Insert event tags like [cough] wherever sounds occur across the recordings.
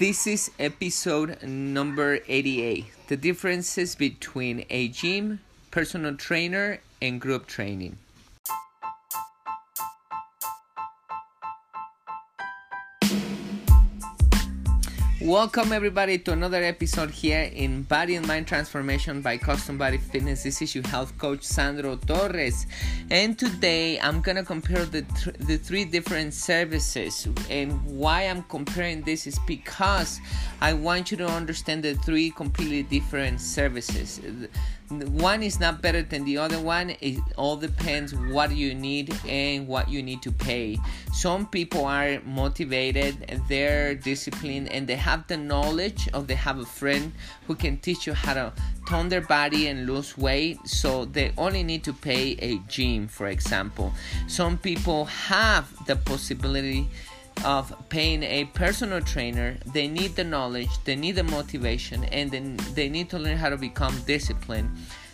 This is episode number 88 The differences between a gym, personal trainer, and group training. Welcome everybody to another episode here in Body and Mind Transformation by Custom Body Fitness. This is your health coach Sandro Torres, and today I'm gonna compare the th- the three different services. And why I'm comparing this is because I want you to understand the three completely different services one is not better than the other one. It all depends what you need and what you need to pay. Some people are motivated they're disciplined and they have the knowledge or they have a friend who can teach you how to tone their body and lose weight. So they only need to pay a gym for example. Some people have the possibility of paying a personal trainer, they need the knowledge, they need the motivation, and then they need to learn how to become disciplined.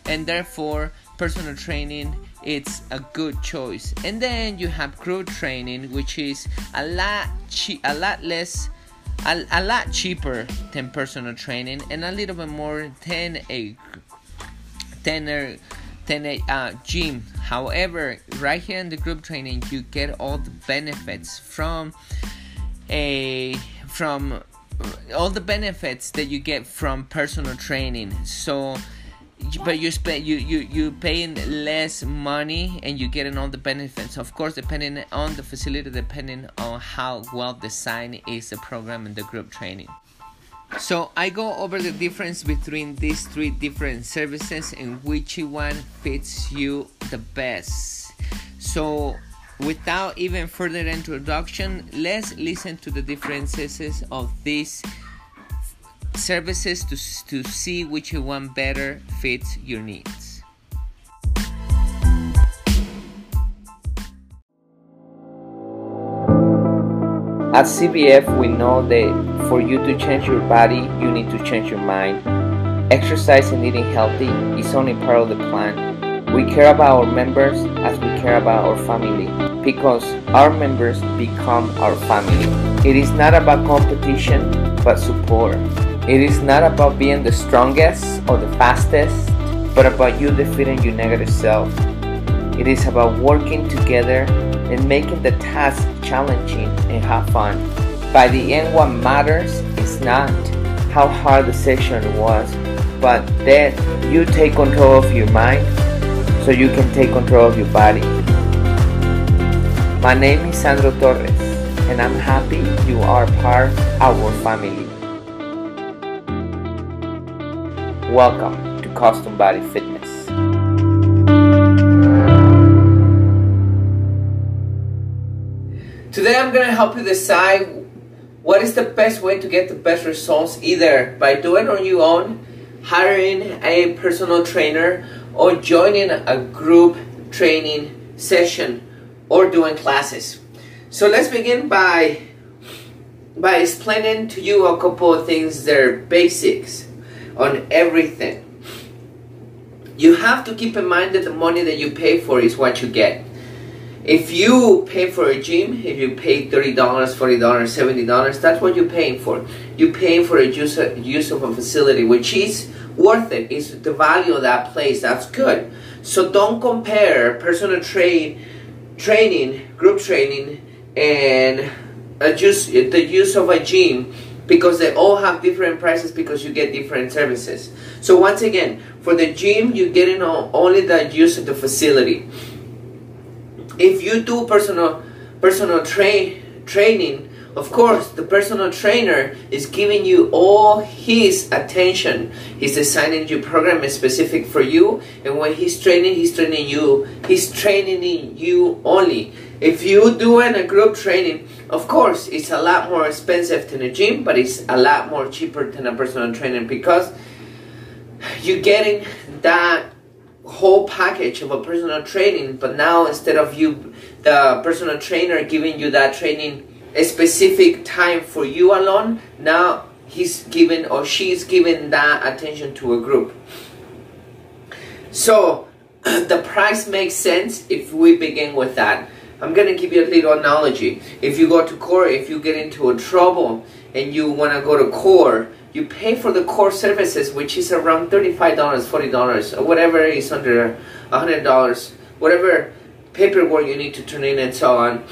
And therefore, personal training it's a good choice. And then you have group training, which is a lot che- a lot less. A, a lot cheaper than personal training and a little bit more than a thinner 10 uh, gym. However, right here in the group training, you get all the benefits from a from uh, all the benefits that you get from personal training. So but you spend you you you paying less money and you getting all the benefits of course depending on the facility depending on how well designed is the program and the group training so I go over the difference between these three different services and which one fits you the best. So without even further introduction, let's listen to the differences of these services to, to see which one better fits your needs. At CBF, we know that for you to change your body, you need to change your mind. Exercise and eating healthy is only part of the plan. We care about our members as we care about our family because our members become our family. It is not about competition but support. It is not about being the strongest or the fastest, but about you defeating your negative self. It is about working together and making the task challenging and have fun. By the end, what matters is not how hard the session was, but that you take control of your mind so you can take control of your body. My name is Sandro Torres, and I'm happy you are part of our family. Welcome to Custom Body Fitness. Today I'm going to help you decide what is the best way to get the best results either by doing on your own, hiring a personal trainer, or joining a group training session or doing classes. So let's begin by by explaining to you a couple of things that are basics on everything. You have to keep in mind that the money that you pay for is what you get. If you pay for a gym, if you pay $30, $40, $70, that's what you're paying for. You're paying for a use, use of a facility, which is worth it. It's the value of that place. That's good. So don't compare personal train, training, group training, and use, the use of a gym because they all have different prices because you get different services. So once again, for the gym, you're getting only the use of the facility if you do personal personal train training of course the personal trainer is giving you all his attention. He's designing your program specific for you and when he's training he's training you. He's training you only. If you do in a group training of course it's a lot more expensive than a gym but it's a lot more cheaper than a personal trainer because you're getting that whole package of a personal training but now instead of you the personal trainer giving you that training a specific time for you alone now he's given or she's given that attention to a group so [clears throat] the price makes sense if we begin with that I'm gonna give you a little analogy. If you go to court, if you get into a trouble and you wanna go to court, you pay for the court services, which is around $35, $40, or whatever is under $100, whatever paperwork you need to turn in and so on.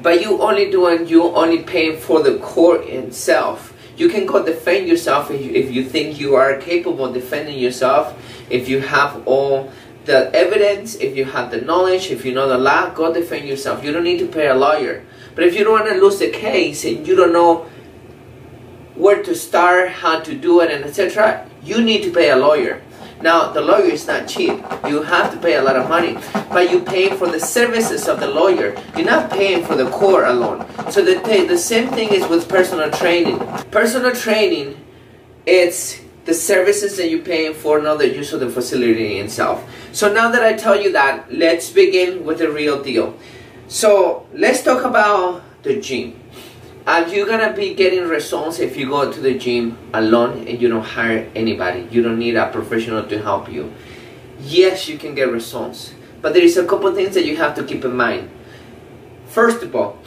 But you only doing, you only paying for the court itself. You can go defend yourself if you, if you think you are capable of defending yourself, if you have all the evidence, if you have the knowledge, if you know the law, go defend yourself. You don't need to pay a lawyer. But if you don't want to lose the case and you don't know where to start, how to do it, and etc., you need to pay a lawyer. Now, the lawyer is not cheap. You have to pay a lot of money. But you pay for the services of the lawyer. You're not paying for the court alone. So the, the same thing is with personal training. Personal training, it's the services that you're paying for, not the use of the facility itself. So now that I tell you that, let's begin with the real deal. So let's talk about the gym. Are you gonna be getting results if you go to the gym alone and you don't hire anybody? You don't need a professional to help you. Yes, you can get results, but there is a couple things that you have to keep in mind. First of all,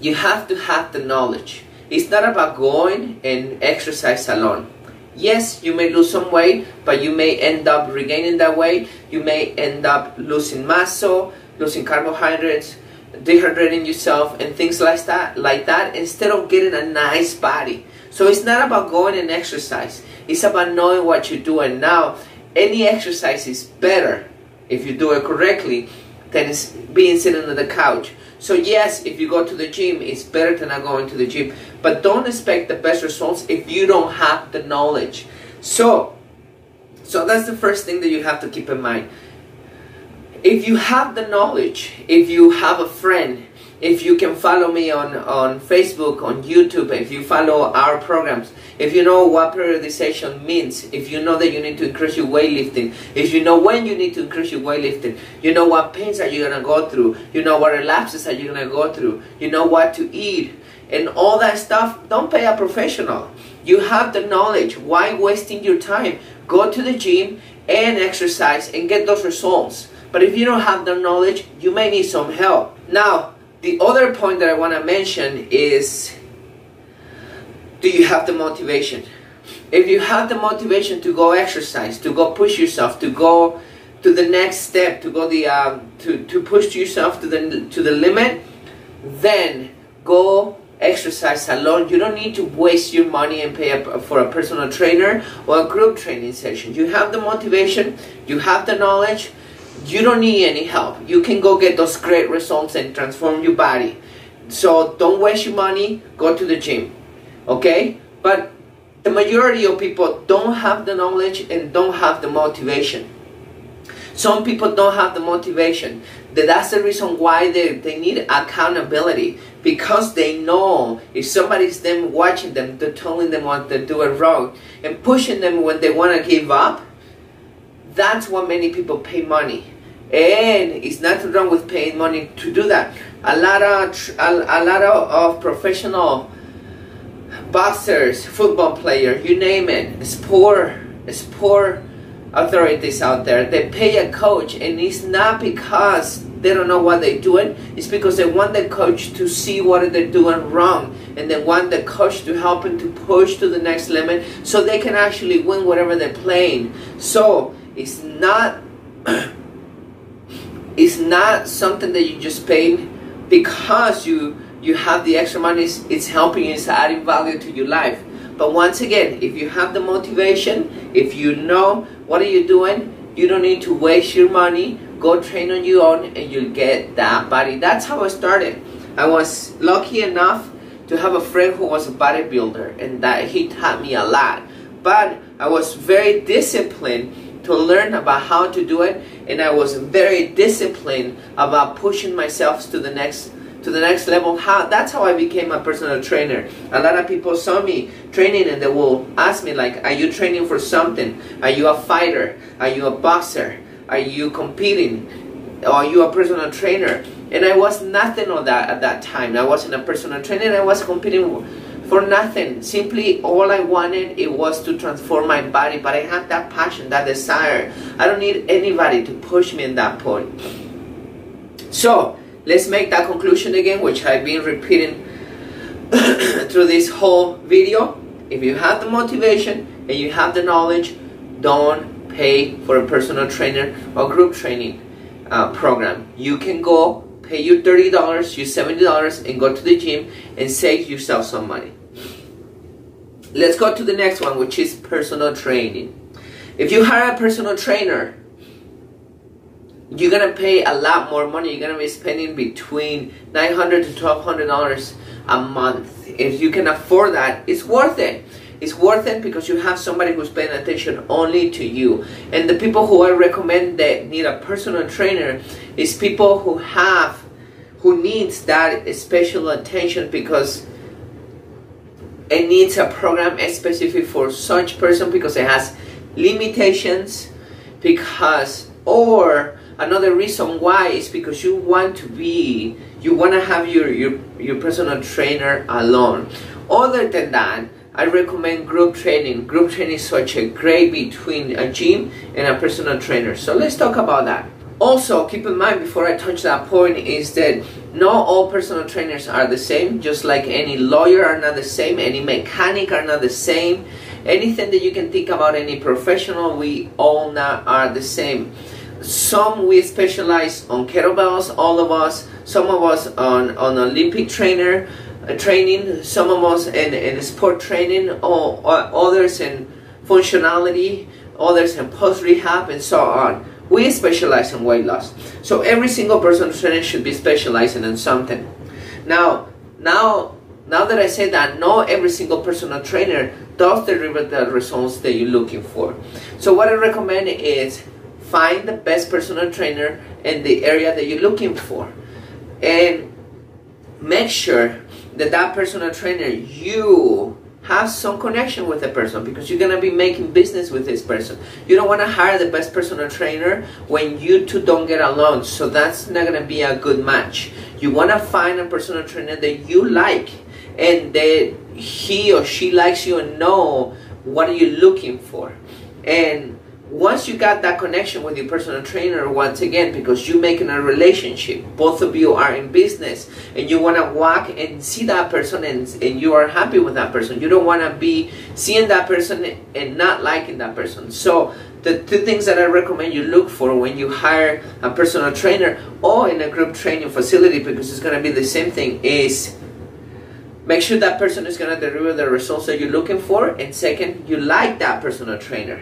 you have to have the knowledge. It's not about going and exercise alone. Yes, you may lose some weight, but you may end up regaining that weight. You may end up losing muscle, losing carbohydrates, dehydrating yourself, and things like that. Like that, instead of getting a nice body. So it's not about going and exercise. It's about knowing what you're doing now. Any exercise is better if you do it correctly than being sitting on the couch. So yes, if you go to the gym, it's better than not going to the gym. But don't expect the best results if you don't have the knowledge. So, so that's the first thing that you have to keep in mind. If you have the knowledge, if you have a friend, if you can follow me on, on Facebook, on YouTube, if you follow our programs, if you know what periodization means, if you know that you need to increase your weightlifting, if you know when you need to increase your weightlifting, you know what pains are you going to go through, you know what relapses are you going to go through, you know what to eat, and all that stuff, don't pay a professional. You have the knowledge. Why wasting your time? Go to the gym and exercise and get those results. But if you don't have the knowledge, you may need some help. Now, the other point that I want to mention is do you have the motivation? If you have the motivation to go exercise, to go push yourself, to go to the next step, to go the um, to to push yourself to the to the limit, then go exercise alone. You don't need to waste your money and pay a, for a personal trainer or a group training session. You have the motivation, you have the knowledge, you don't need any help. You can go get those great results and transform your body. So don't waste your money, go to the gym. Okay? But the majority of people don't have the knowledge and don't have the motivation. Some people don't have the motivation. That's the reason why they, they need accountability because they know if somebody's them watching them, they're telling them what they're doing wrong and pushing them when they want to give up. That's what many people pay money. And it's nothing wrong with paying money to do that. A lot of a, a lot of, of professional boxers, football players, you name it, sport sport authorities out there, they pay a coach, and it's not because they don't know what they're doing. It's because they want the coach to see what they're doing wrong, and they want the coach to help them to push to the next limit, so they can actually win whatever they're playing. So it's not [clears throat] it's not something that you just pay because you you have the extra money. It's, it's helping you. It's adding value to your life. But once again, if you have the motivation, if you know what are you doing, you don't need to waste your money. Go train on your own, and you'll get that body. That's how I started. I was lucky enough to have a friend who was a bodybuilder, and that he taught me a lot. But I was very disciplined to learn about how to do it and I was very disciplined about pushing myself to the next to the next level. How that's how I became a personal trainer. A lot of people saw me training and they will ask me like are you training for something? Are you a fighter? Are you a boxer? Are you competing? Are you a personal trainer? And I was nothing of that at that time. I wasn't a personal trainer. I was competing for nothing. Simply all I wanted it was to transform my body, but I had that passion, that desire. I don't need anybody to push me in that point. So let's make that conclusion again, which I've been repeating [coughs] through this whole video. If you have the motivation and you have the knowledge, don't pay for a personal trainer or group training uh, program. You can go pay you $30, you $70 and go to the gym and save yourself some money. Let's go to the next one, which is personal training. If you hire a personal trainer, you're gonna pay a lot more money. You're gonna be spending between nine hundred to twelve hundred dollars a month. If you can afford that, it's worth it. It's worth it because you have somebody who's paying attention only to you. And the people who I recommend that need a personal trainer is people who have who needs that special attention because it needs a program specific for such person because it has limitations because or another reason why is because you want to be you want to have your, your your personal trainer alone. Other than that I recommend group training. Group training is such a great between a gym and a personal trainer. So let's talk about that also keep in mind before I touch that point is that not all personal trainers are the same. Just like any lawyer are not the same any mechanic are not the same anything that you can think about any professional we all not are the same. Some we specialize on kettlebells all of us. Some of us on on olympic trainer uh, training. Some of us in, in sport training or, or others in functionality others in post rehab and so on we specialize in weight loss. So every single personal trainer should be specializing in something. Now now now that I say that, not every single personal trainer does deliver the results that you're looking for. So what I recommend is find the best personal trainer in the area that you're looking for. And make sure that that personal trainer you have some connection with the person because you're going to be making business with this person. You don't want to hire the best personal trainer when you two don't get along so that's not going to be a good match. You want to find a personal trainer that you like and that he or she likes you and know what are you looking for. And once you got that connection with your personal trainer once again because you're making a relationship both of you are in business and you want to walk and see that person and, and you are happy with that person. You don't want to be seeing that person and not liking that person. So the two things that i recommend you look for when you hire a personal trainer or in a group training facility because it's going to be the same thing is make sure that person is going to deliver the results that you're looking for and second you like that personal trainer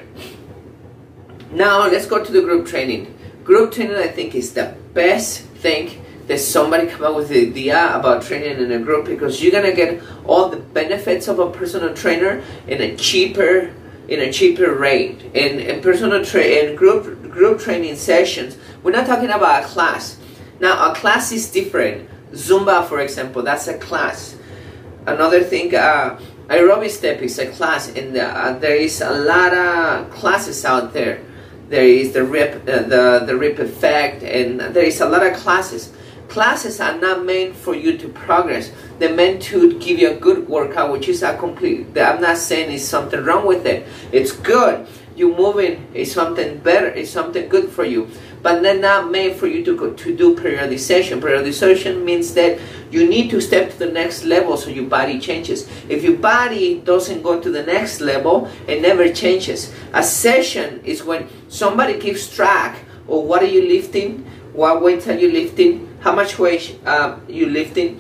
now let's go to the group training. Group training I think is the best thing that somebody come up with the idea about training in a group because you're gonna get all the benefits of a personal trainer in a cheaper in a cheaper rate. In, in personal tra- in group group training sessions, we're not talking about a class. Now a class is different. Zumba, for example, that's a class. Another thing, uh, aerobic step is a class, and uh, there is a lot of classes out there there is the rip uh, the the rip effect and there is a lot of classes. Classes are not meant for you to progress. They're meant to give you a good workout which is a complete i'm not saying it's something wrong with it. It's good. You moving is something better is something good for you but they're not made for you to, go, to do periodization. Periodization means that you need to step to the next level so your body changes. If your body doesn't go to the next level, it never changes. A session is when somebody keeps track of what are you lifting, what weights are you lifting, how much weight uh, you lifting,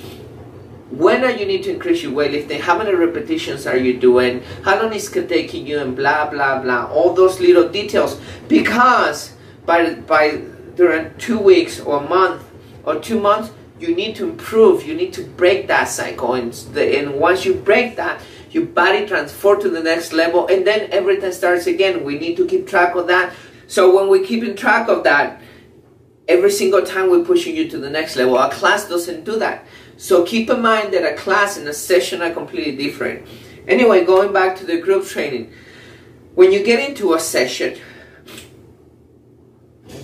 when are you need to increase your weightlifting, how many repetitions are you doing, how long is it taking you, and blah blah blah. All those little details because by by during two weeks or a month or two months you need to improve. You need to break that cycle. And, the, and once you break that your body transfer to the next level and then everything starts again. We need to keep track of that. So when we're keeping track of that every single time we're pushing you to the next level. A class doesn't do that. So keep in mind that a class and a session are completely different. Anyway going back to the group training. When you get into a session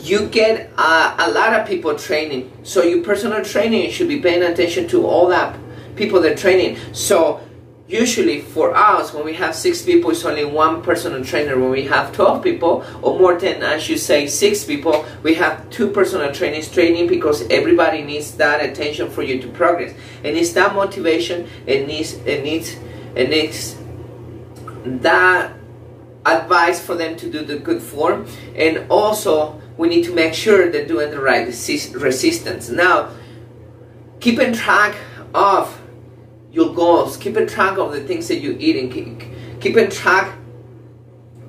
you get uh, a lot of people training. So your personal training should be paying attention to all that people that training. So usually for us when we have six people it's only one personal trainer when we have 12 people or more than as you say six people we have two personal trainers training because everybody needs that attention for you to progress and it's that motivation it needs it needs it needs that advice for them to do the good form and also we need to make sure they're doing the right resistance. Now keeping track of your goals, keeping track of the things that you eat, and keep, keeping track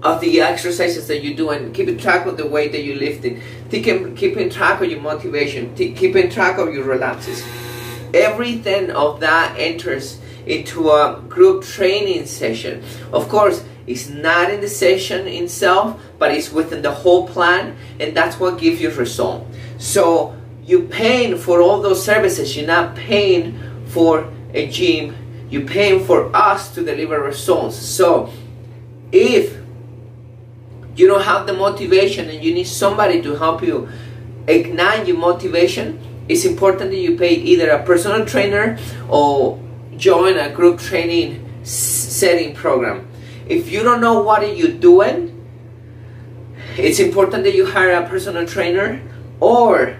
of the exercises that you do, and keeping track of the weight that you're lifting, keeping, keeping track of your motivation, keeping track of your relapses. Everything of that enters into a group training session. Of course, it's not in the session itself, but it's within the whole plan, and that's what gives you result. So you're paying for all those services. You're not paying for a gym, you're paying for us to deliver results. So if you don't have the motivation and you need somebody to help you ignite your motivation, it's important that you pay either a personal trainer or join a group training setting program. If you don't know what are you're doing, it's important that you hire a personal trainer or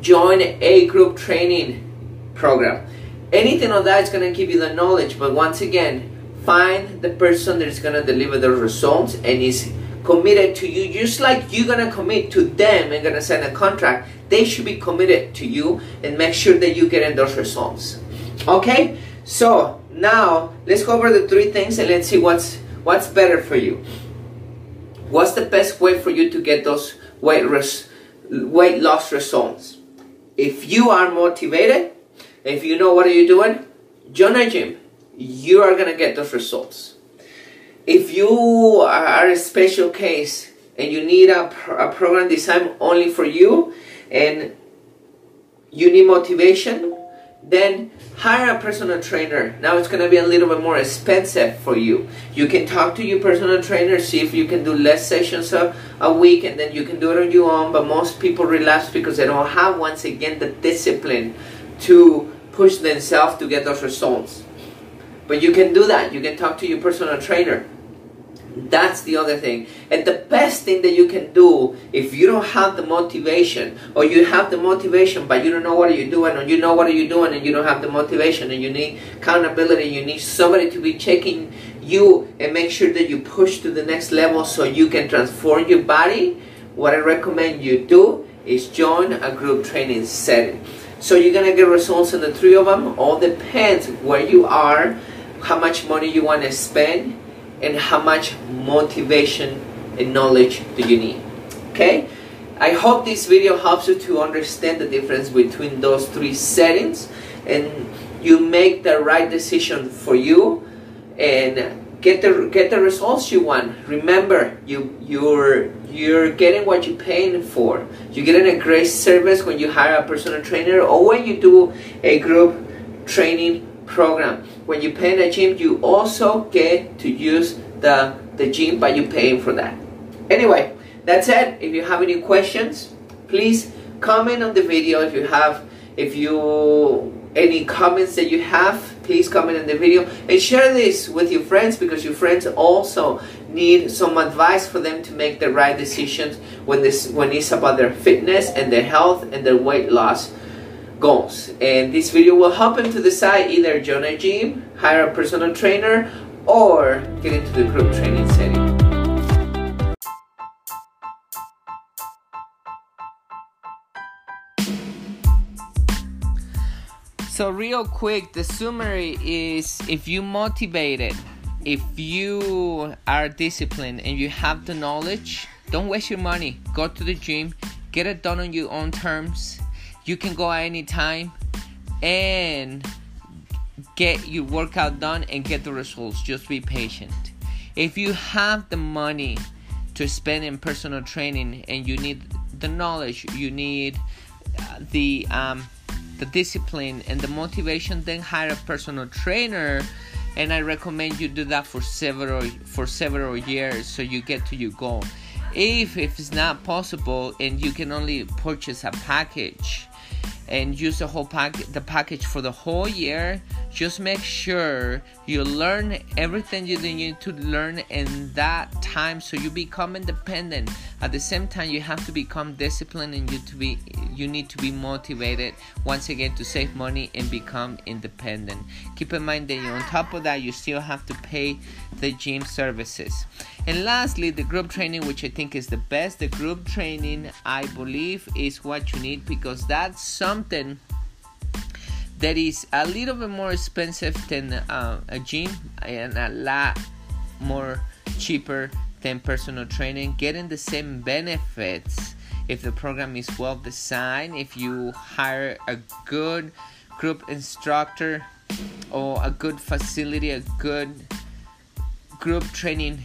join a group training program. Anything of that is going to give you the knowledge but once again find the person that is going to deliver the results and is committed to you just like you're going to commit to them and going to sign a contract. They should be committed to you and make sure that you get in those results. Okay? So now let's go over the three things and let's see what's what's better for you what's the best way for you to get those weight res- weight loss results if you are motivated if you know what are you doing, join a gym. You are gonna get those results. If you are a special case and you need a, a program designed only for you and you need motivation, then hire a personal trainer. Now it's going to be a little bit more expensive for you. You can talk to your personal trainer, see if you can do less sessions a, a week, and then you can do it on your own. But most people relapse because they don't have, once again, the discipline to push themselves to get those results. But you can do that. You can talk to your personal trainer. That's the other thing. And the best thing that you can do if you don't have the motivation, or you have the motivation but you don't know what you're doing, or you know what you're doing and you don't have the motivation, and you need accountability, you need somebody to be checking you and make sure that you push to the next level so you can transform your body, what I recommend you do is join a group training setting. So you're gonna get results in the three of them. All depends where you are, how much money you want to spend, and how much motivation and knowledge do you need. Okay? I hope this video helps you to understand the difference between those three settings and you make the right decision for you and get the get the results you want. Remember, you you're you're getting what you're paying for. You're getting a great service when you hire a personal trainer or when you do a group training program. When you pay in a gym, you also get to use the the gym, but you're paying for that. Anyway, that's it. If you have any questions, please comment on the video. If you have, if you any comments that you have please comment in the video and share this with your friends because your friends also need some advice for them to make the right decisions when this when it's about their fitness and their health and their weight loss goals and this video will help them to decide either join a gym hire a personal trainer or get into the group training setting So real quick, the summary is if you motivated, if you are disciplined and you have the knowledge, don't waste your money. Go to the gym, get it done on your own terms. You can go at any time and get your workout done and get the results. Just be patient. If you have the money to spend in personal training and you need the knowledge, you need the um, the discipline and the motivation, then hire a personal trainer. And I recommend you do that for several for several years so you get to your goal. If if it's not possible and you can only purchase a package and use the whole pack the package for the whole year, just make sure you learn everything you need to learn in that time so you become independent. At the same time you have to become disciplined and you to be you need to be motivated once again to save money and become independent. Keep in mind that on top of that you still have to pay the gym services. And lastly the group training which i think is the best the group training i believe is what you need because that's something that is a little bit more expensive than uh, a gym and a lot more cheaper than personal training. Getting the same benefits if the program is well designed if you hire a good group instructor or a good facility a good group training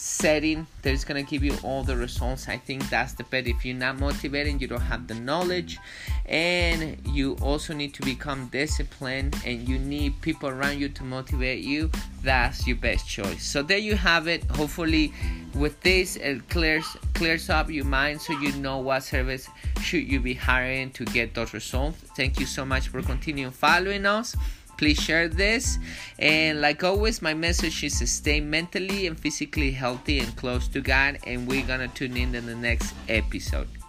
setting that is going to give you all the results. I think that's the bet if you're not motivated you don't have the knowledge. And you also need to become disciplined and you need people around you to motivate you. That's your best choice. So there you have it. Hopefully with this it clears clears up your mind so you know what service should you be hiring to get those results. Thank you so much for continuing following us please share this. And like always, my message is stay mentally and physically healthy and close to God. And we're gonna tune in in the next episode.